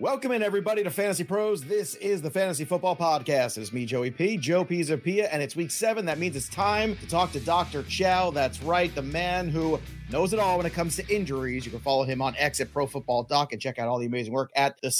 Welcome in, everybody, to Fantasy Pros. This is the Fantasy Football Podcast. It's me, Joey P, Joe Pisapia, and it's week seven. That means it's time to talk to Dr. Chao. That's right, the man who knows it all when it comes to injuries. You can follow him on X at Pro Football Doc and check out all the amazing work at the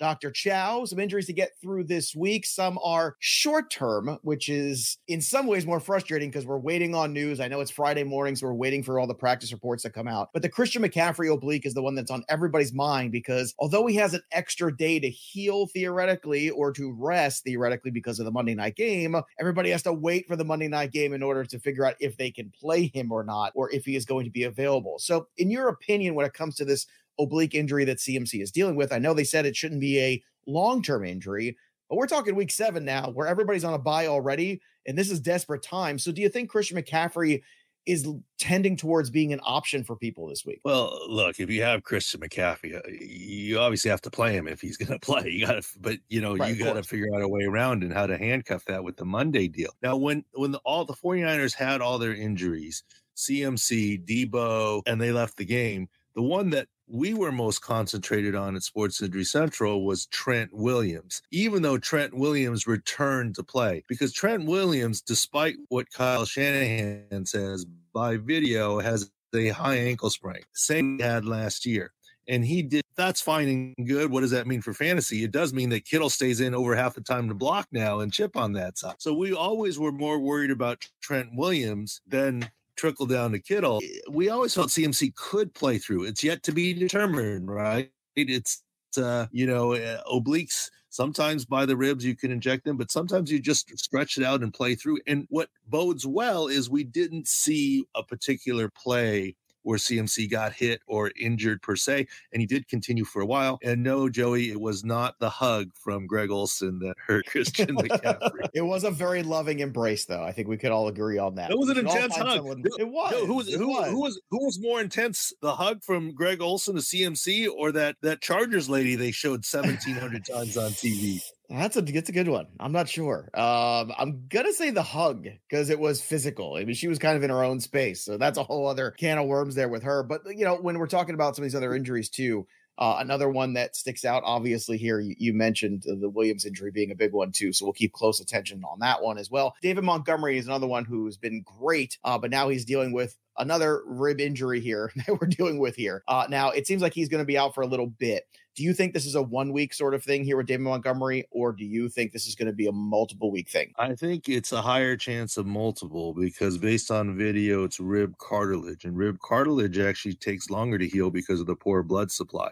Dr. Chao, some injuries to get through this week. Some are short term, which is in some ways more frustrating because we're waiting on news. I know it's Friday morning, so we're waiting for all the practice reports to come out. But the Christian McCaffrey oblique is the one that's on everybody's mind because although he has an extra day to heal theoretically or to rest theoretically because of the Monday night game, everybody has to wait for the Monday night game in order to figure out if they can play him or not, or if he is going to be available. So, in your opinion, when it comes to this oblique injury that CMC is dealing with. I know they said it shouldn't be a long term injury, but we're talking week seven now where everybody's on a bye already, and this is desperate time. So do you think Christian McCaffrey is tending towards being an option for people this week? Well, look, if you have Christian McCaffrey, uh, you obviously have to play him if he's going to play. You got to, but you know, right, you got to figure out a way around and how to handcuff that with the Monday deal. Now, when when the, all the 49ers had all their injuries, CMC, Deebo, and they left the game, the one that we were most concentrated on at Sports Injury Central was Trent Williams, even though Trent Williams returned to play. Because Trent Williams, despite what Kyle Shanahan says by video, has a high ankle sprain, same he had last year. And he did that's fine and good. What does that mean for fantasy? It does mean that Kittle stays in over half the time to block now and chip on that side. So we always were more worried about Trent Williams than trickle down to Kittle. We always felt CMC could play through. It's yet to be determined, right? It's uh, you know uh, obliques. Sometimes by the ribs you can inject them, but sometimes you just stretch it out and play through. And what bodes well is we didn't see a particular play where CMC got hit or injured per se, and he did continue for a while. And no, Joey, it was not the hug from Greg Olsen that hurt Christian McCaffrey. it was a very loving embrace, though. I think we could all agree on that. It was an intense hug. Someone... It was. who was, who, was. who was who was more intense, the hug from Greg Olsen to CMC, or that that Chargers lady they showed seventeen hundred times on TV? That's a it's a good one. I'm not sure. Um, I'm gonna say the hug because it was physical. I mean, she was kind of in her own space, so that's a whole other can of worms there with her. But you know, when we're talking about some of these other injuries too, uh, another one that sticks out, obviously, here you, you, mentioned the Williams injury being a big one too, so we'll keep close attention on that one as well. David Montgomery is another one who's been great, uh, but now he's dealing with another rib injury here that we're dealing with here. Uh, now it seems like he's going to be out for a little bit. Do you think this is a one week sort of thing here with David Montgomery, or do you think this is going to be a multiple week thing? I think it's a higher chance of multiple because based on video, it's rib cartilage, and rib cartilage actually takes longer to heal because of the poor blood supply.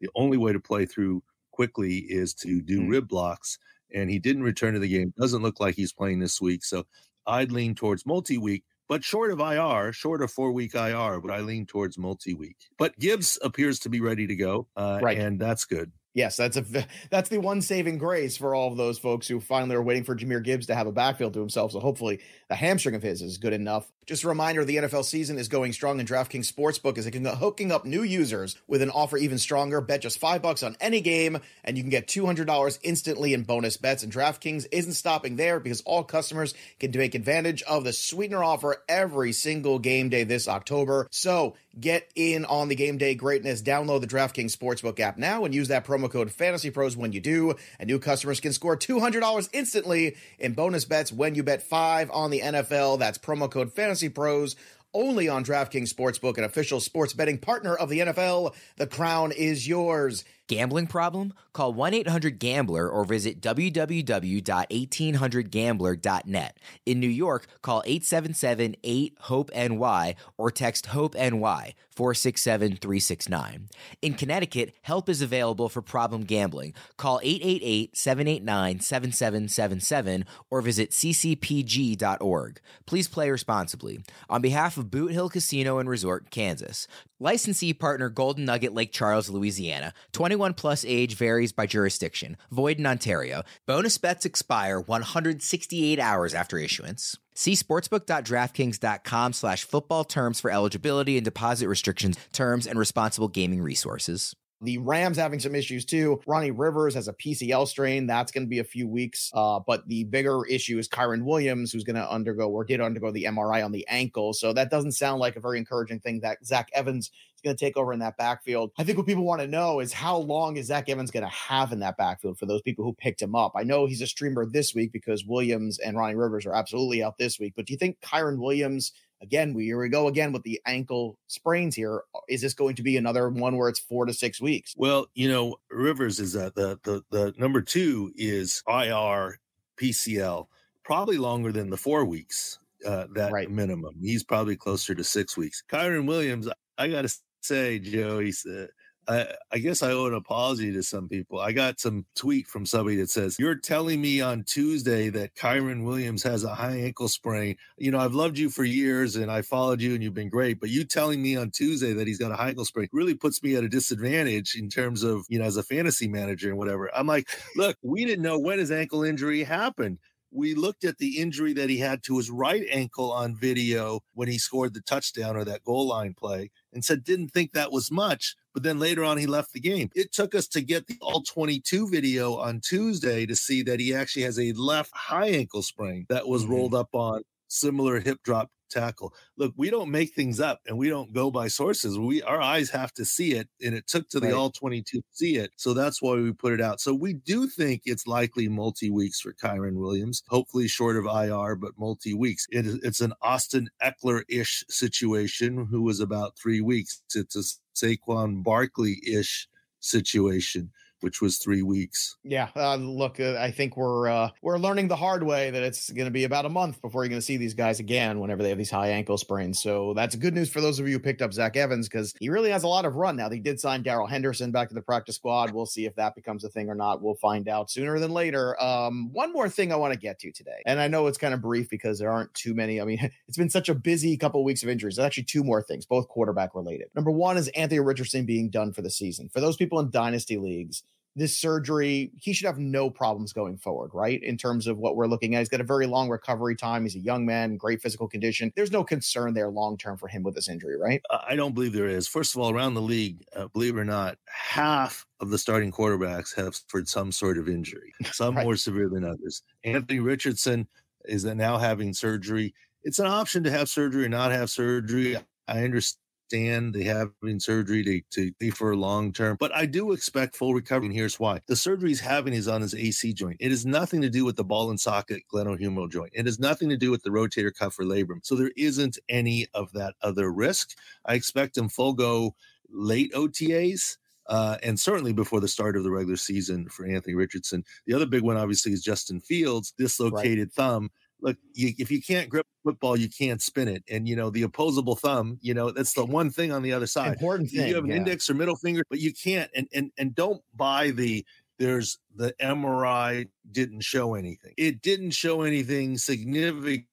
The only way to play through quickly is to do mm. rib blocks, and he didn't return to the game. Doesn't look like he's playing this week, so I'd lean towards multi week but short of IR, short of four week IR, but I lean towards multi week. But Gibbs appears to be ready to go, uh, right. and that's good. Yes, that's a that's the one saving grace for all of those folks who finally are waiting for Jahmyr Gibbs to have a backfield to himself. So hopefully the hamstring of his is good enough. Just a reminder, the NFL season is going strong, and DraftKings Sportsbook is hooking up new users with an offer even stronger. Bet just five bucks on any game, and you can get two hundred dollars instantly in bonus bets. And DraftKings isn't stopping there because all customers can take advantage of the sweetener offer every single game day this October. So get in on the game day greatness. Download the DraftKings Sportsbook app now and use that promo code Fantasy Pros when you do. And new customers can score two hundred dollars instantly in bonus bets when you bet five on the NFL. That's promo code Fantasy Pros only on DraftKings Sportsbook, an official sports betting partner of the NFL. The crown is yours. Gambling problem? Call 1 800 Gambler or visit www.1800Gambler.net. In New York, call 877 8 HOPE NY or text HOPE NY 467 369. In Connecticut, help is available for problem gambling. Call 888 789 7777 or visit ccpg.org. Please play responsibly. On behalf of Boot Hill Casino and Resort, Kansas, licensee partner Golden Nugget Lake Charles, Louisiana, 21 21 plus age varies by jurisdiction. Void in Ontario. Bonus bets expire 168 hours after issuance. See sportsbook.draftkings.com slash football terms for eligibility and deposit restrictions, terms, and responsible gaming resources. The Rams having some issues too. Ronnie Rivers has a PCL strain. That's going to be a few weeks. Uh, but the bigger issue is Kyren Williams, who's going to undergo or did undergo the MRI on the ankle. So that doesn't sound like a very encouraging thing that Zach Evans going to take over in that backfield. I think what people want to know is how long is Zach Evans going to have in that backfield for those people who picked him up? I know he's a streamer this week because Williams and Ronnie Rivers are absolutely out this week, but do you think Kyren Williams? Again, we here we go again with the ankle sprains here. Is this going to be another one where it's four to six weeks? Well, you know, Rivers is uh, the the the number two is IR PCL, probably longer than the four weeks uh, that right. minimum. He's probably closer to six weeks. Kyren Williams, I got to say, Joe, he's. Uh, I, I, guess I owe an apology to some people. I got some tweet from somebody that says, You're telling me on Tuesday that Kyren Williams has a high ankle sprain. You know, I've loved you for years and I followed you and you've been great. But you telling me on Tuesday that he's got a high ankle sprain really puts me at a disadvantage in terms of, you know, as a fantasy manager and whatever. I'm like, Look, we didn't know when his ankle injury happened we looked at the injury that he had to his right ankle on video when he scored the touchdown or that goal line play and said didn't think that was much but then later on he left the game it took us to get the all 22 video on tuesday to see that he actually has a left high ankle sprain that was mm-hmm. rolled up on similar hip drop tackle. Look, we don't make things up and we don't go by sources. We our eyes have to see it, and it took to the right. all 22 to see it. So that's why we put it out. So we do think it's likely multi weeks for Kyren Williams, hopefully short of IR, but multi weeks. It it's an Austin Ekeler ish situation who was about three weeks. It's a Saquon Barkley ish situation which was three weeks. Yeah, uh, look, uh, I think we're uh, we're learning the hard way that it's going to be about a month before you're going to see these guys again whenever they have these high ankle sprains. So that's good news for those of you who picked up Zach Evans because he really has a lot of run now. They did sign Darrell Henderson back to the practice squad. We'll see if that becomes a thing or not. We'll find out sooner than later. Um, one more thing I want to get to today, and I know it's kind of brief because there aren't too many. I mean, it's been such a busy couple of weeks of injuries. There's actually two more things, both quarterback related. Number one is Anthony Richardson being done for the season. For those people in dynasty leagues this surgery, he should have no problems going forward, right? In terms of what we're looking at. He's got a very long recovery time. He's a young man, great physical condition. There's no concern there long term for him with this injury, right? I don't believe there is. First of all, around the league, uh, believe it or not, half of the starting quarterbacks have suffered some sort of injury, some right. more severe than others. Anthony Richardson is now having surgery. It's an option to have surgery or not have surgery. I understand they having surgery to, to be for long term, but I do expect full recovery. And here's why the surgery he's having is on his AC joint. It has nothing to do with the ball and socket glenohumeral joint. It has nothing to do with the rotator cuff or labrum. So there isn't any of that other risk. I expect him full go late OTAs. Uh, and certainly before the start of the regular season for Anthony Richardson. The other big one, obviously, is Justin Fields, dislocated right. thumb look, you, if you can't grip football, you can't spin it. And you know, the opposable thumb, you know, that's the one thing on the other side. Important thing. You have an yeah. index or middle finger, but you can't. And and and don't buy the there's the MRI didn't show anything. It didn't show anything significant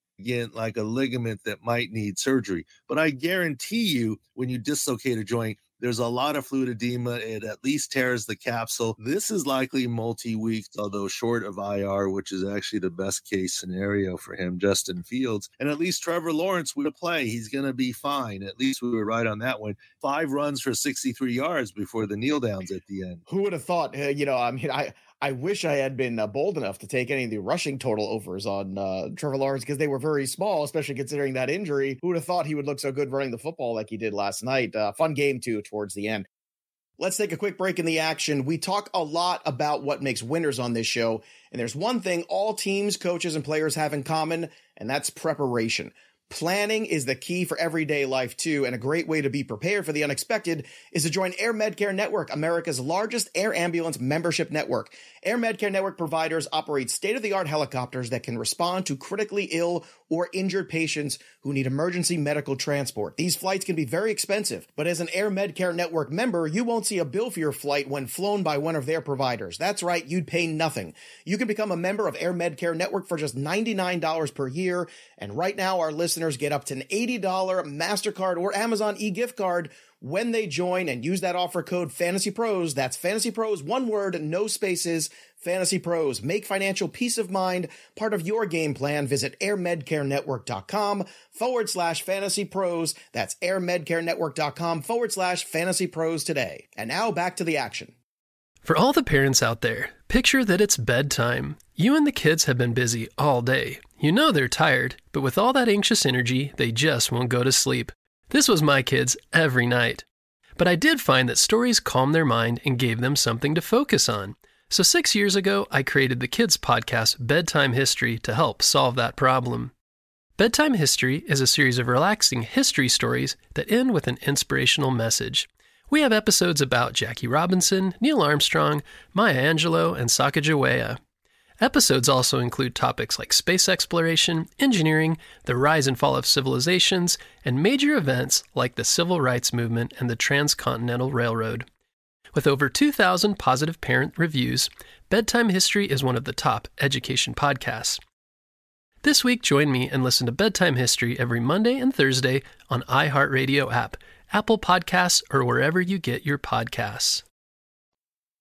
like a ligament that might need surgery. But I guarantee you, when you dislocate a joint, there's a lot of fluid edema. It at least tears the capsule. This is likely multi weeks, although short of IR, which is actually the best case scenario for him, Justin Fields. And at least Trevor Lawrence will play. He's going to be fine. At least we were right on that one. Five runs for 63 yards before the kneel downs at the end. Who would have thought? Uh, you know, I mean, I, I wish I had been uh, bold enough to take any of the rushing total overs on uh, Trevor Lawrence because they were very small, especially considering that injury. Who would have thought he would look so good running the football like he did last night? Uh, fun game, too, towards the end. Let's take a quick break in the action. We talk a lot about what makes winners on this show, and there's one thing all teams, coaches, and players have in common, and that's preparation. Planning is the key for everyday life too, and a great way to be prepared for the unexpected is to join Air Medcare Network, America's largest air ambulance membership network. Air Medcare Network providers operate state-of-the-art helicopters that can respond to critically ill or injured patients who need emergency medical transport. These flights can be very expensive, but as an Air Medcare Network member, you won't see a bill for your flight when flown by one of their providers. That's right, you'd pay nothing. You can become a member of Air Medcare Network for just $99 per year, and right now our listeners get up to an $80 MasterCard or Amazon e-gift card when they join and use that offer code Fantasy Pros. That's Fantasy Pros, one word, no spaces. Fantasy Pros. Make financial peace of mind part of your game plan. Visit airmedcarenetwork.com forward slash fantasy pros. That's airmedcarenetwork.com forward slash fantasy pros today. And now back to the action. For all the parents out there, picture that it's bedtime. You and the kids have been busy all day. You know they're tired, but with all that anxious energy, they just won't go to sleep. This was my kids every night. But I did find that stories calmed their mind and gave them something to focus on. So, six years ago, I created the kids' podcast, Bedtime History, to help solve that problem. Bedtime History is a series of relaxing history stories that end with an inspirational message. We have episodes about Jackie Robinson, Neil Armstrong, Maya Angelou, and Sacagawea. Episodes also include topics like space exploration, engineering, the rise and fall of civilizations, and major events like the Civil Rights Movement and the Transcontinental Railroad. With over 2,000 positive parent reviews, Bedtime History is one of the top education podcasts. This week, join me and listen to Bedtime History every Monday and Thursday on iHeartRadio app, Apple Podcasts, or wherever you get your podcasts.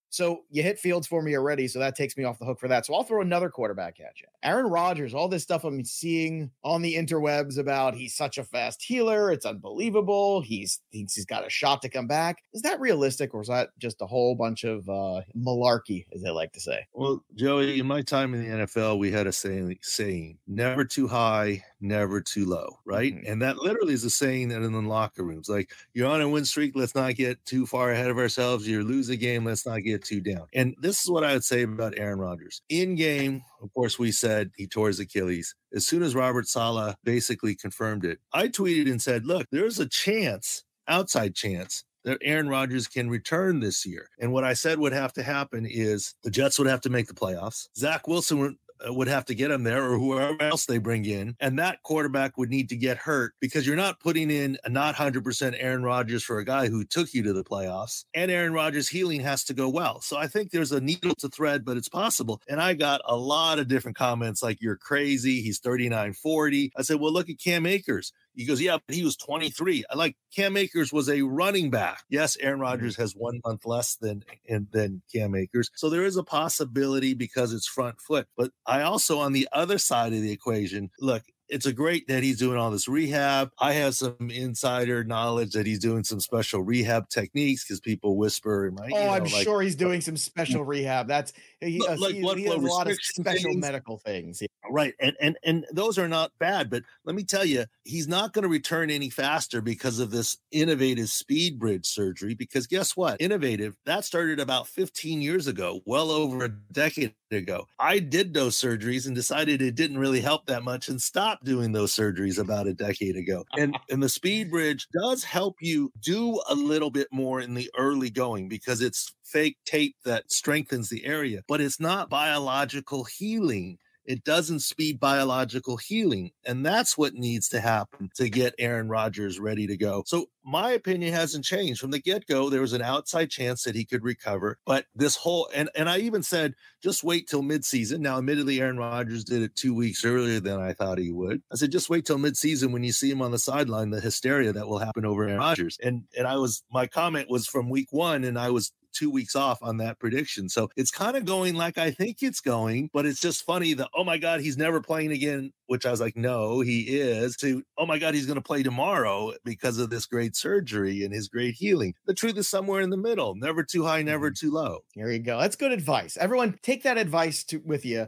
So you hit Fields for me already, so that takes me off the hook for that. So I'll throw another quarterback at you. Aaron Rodgers, all this stuff I'm seeing on the interwebs about he's such a fast healer, it's unbelievable. He's thinks he's got a shot to come back. Is that realistic, or is that just a whole bunch of uh, malarkey, as they like to say? Well, Joey, in my time in the NFL, we had a saying, saying never too high, never too low, right? Mm-hmm. And that literally is a saying that in the locker rooms, like you're on a win streak, let's not get too far ahead of ourselves. You're losing a game, let's not get too down. And this is what I would say about Aaron Rodgers. In game, of course, we said he tore his Achilles. As soon as Robert Saleh basically confirmed it, I tweeted and said, look, there's a chance, outside chance, that Aaron Rodgers can return this year. And what I said would have to happen is the Jets would have to make the playoffs. Zach Wilson Uh, would have to get him there or whoever else they bring in. And that quarterback would need to get hurt because you're not putting in a not 100% Aaron Rodgers for a guy who took you to the playoffs. And Aaron Rodgers' healing has to go well. So I think there's a needle to thread, but it's possible. And I got a lot of different comments like, you're crazy. He's 39 40. I said, well, look at Cam Akers. He goes, yeah, but he was 23. I like Cam Akers was a running back. Yes, Aaron mm-hmm. Rodgers has one month less than than Cam Akers, so there is a possibility because it's front foot. But I also, on the other side of the equation, look, it's a great that he's doing all this rehab. I have some insider knowledge that he's doing some special rehab techniques because people whisper. My, oh, know, I'm like, sure he's doing some special rehab. That's he, uh, like he, he has a lot of special things. medical things. Yeah. Right, and and and those are not bad. But let me tell you, he's not going to return any faster because of this innovative speed bridge surgery. Because guess what? Innovative that started about 15 years ago, well over a decade ago. I did those surgeries and decided it didn't really help that much and stopped doing those surgeries about a decade ago. And and the speed bridge does help you do a little bit more in the early going because it's fake tape that strengthens the area, but it's not biological healing it doesn't speed biological healing. And that's what needs to happen to get Aaron Rodgers ready to go. So, my opinion hasn't changed from the get go. There was an outside chance that he could recover. But this whole, and, and I even said, just wait till midseason. Now, admittedly, Aaron Rodgers did it two weeks earlier than I thought he would. I said, just wait till midseason when you see him on the sideline, the hysteria that will happen over Aaron Rodgers. And, and I was, my comment was from week one, and I was two weeks off on that prediction. So it's kind of going like I think it's going, but it's just funny that, oh my God, he's never playing again, which I was like, no, he is, to, oh my God, he's going to play tomorrow because of this great surgery and his great healing. The truth is somewhere in the middle, never too high, never mm-hmm. too low. There you go. That's good advice. Everyone, take that advice to, with you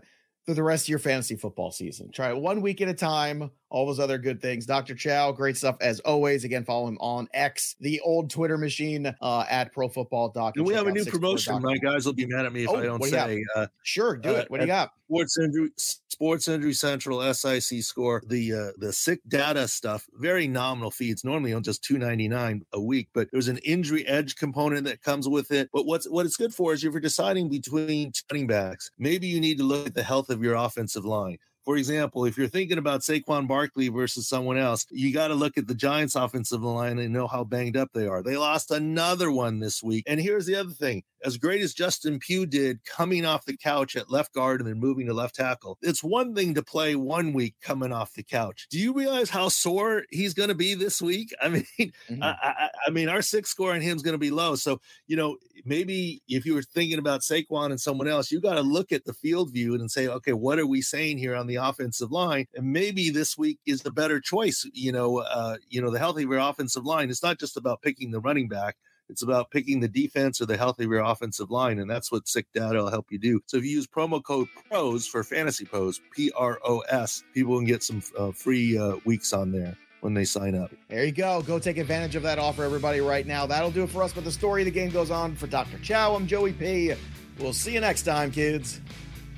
through the rest of your fantasy football season. Try it one week at a time all those other good things. Dr. Chao, great stuff as always. Again, follow him on X, the old Twitter machine uh, at Pro Football Doc. And we have a new promotion. My guys will be mad at me if oh, I don't say. Uh, sure, do uh, it. What do you got? Sports injury, Sports Injury Central, SIC score. The uh, the sick data stuff, very nominal fees. Normally on just two ninety nine a week, but there's an injury edge component that comes with it. But what's what it's good for is if you're deciding between running backs, maybe you need to look at the health of your offensive line. For example, if you're thinking about Saquon Barkley versus someone else, you got to look at the Giants' offensive line and know how banged up they are. They lost another one this week. And here's the other thing as great as Justin Pugh did coming off the couch at left guard and then moving to left tackle, it's one thing to play one week coming off the couch. Do you realize how sore he's going to be this week? I mean, mm-hmm. I, I, I, mean, our SIC score on him is going to be low. So, you know, maybe if you were thinking about Saquon and someone else, you got to look at the field view and say, okay, what are we saying here on the offensive line? And maybe this week is the better choice. You know, uh, you know, the healthier offensive line. It's not just about picking the running back it's about picking the defense or the health of your offensive line, and that's what Sick Data will help you do. So if you use promo code PROS for Fantasy Pros, P R O S, people can get some uh, free uh, weeks on there. When they sign up. There you go. Go take advantage of that offer, everybody, right now. That'll do it for us. But the story of the game goes on for Dr. Chao. I'm Joey P. We'll see you next time, kids.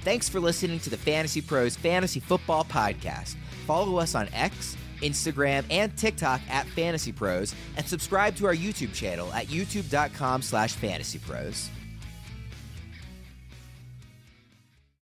Thanks for listening to the Fantasy Pros Fantasy Football Podcast. Follow us on X, Instagram, and TikTok at Fantasy Pros, and subscribe to our YouTube channel at youtube.com slash fantasypros.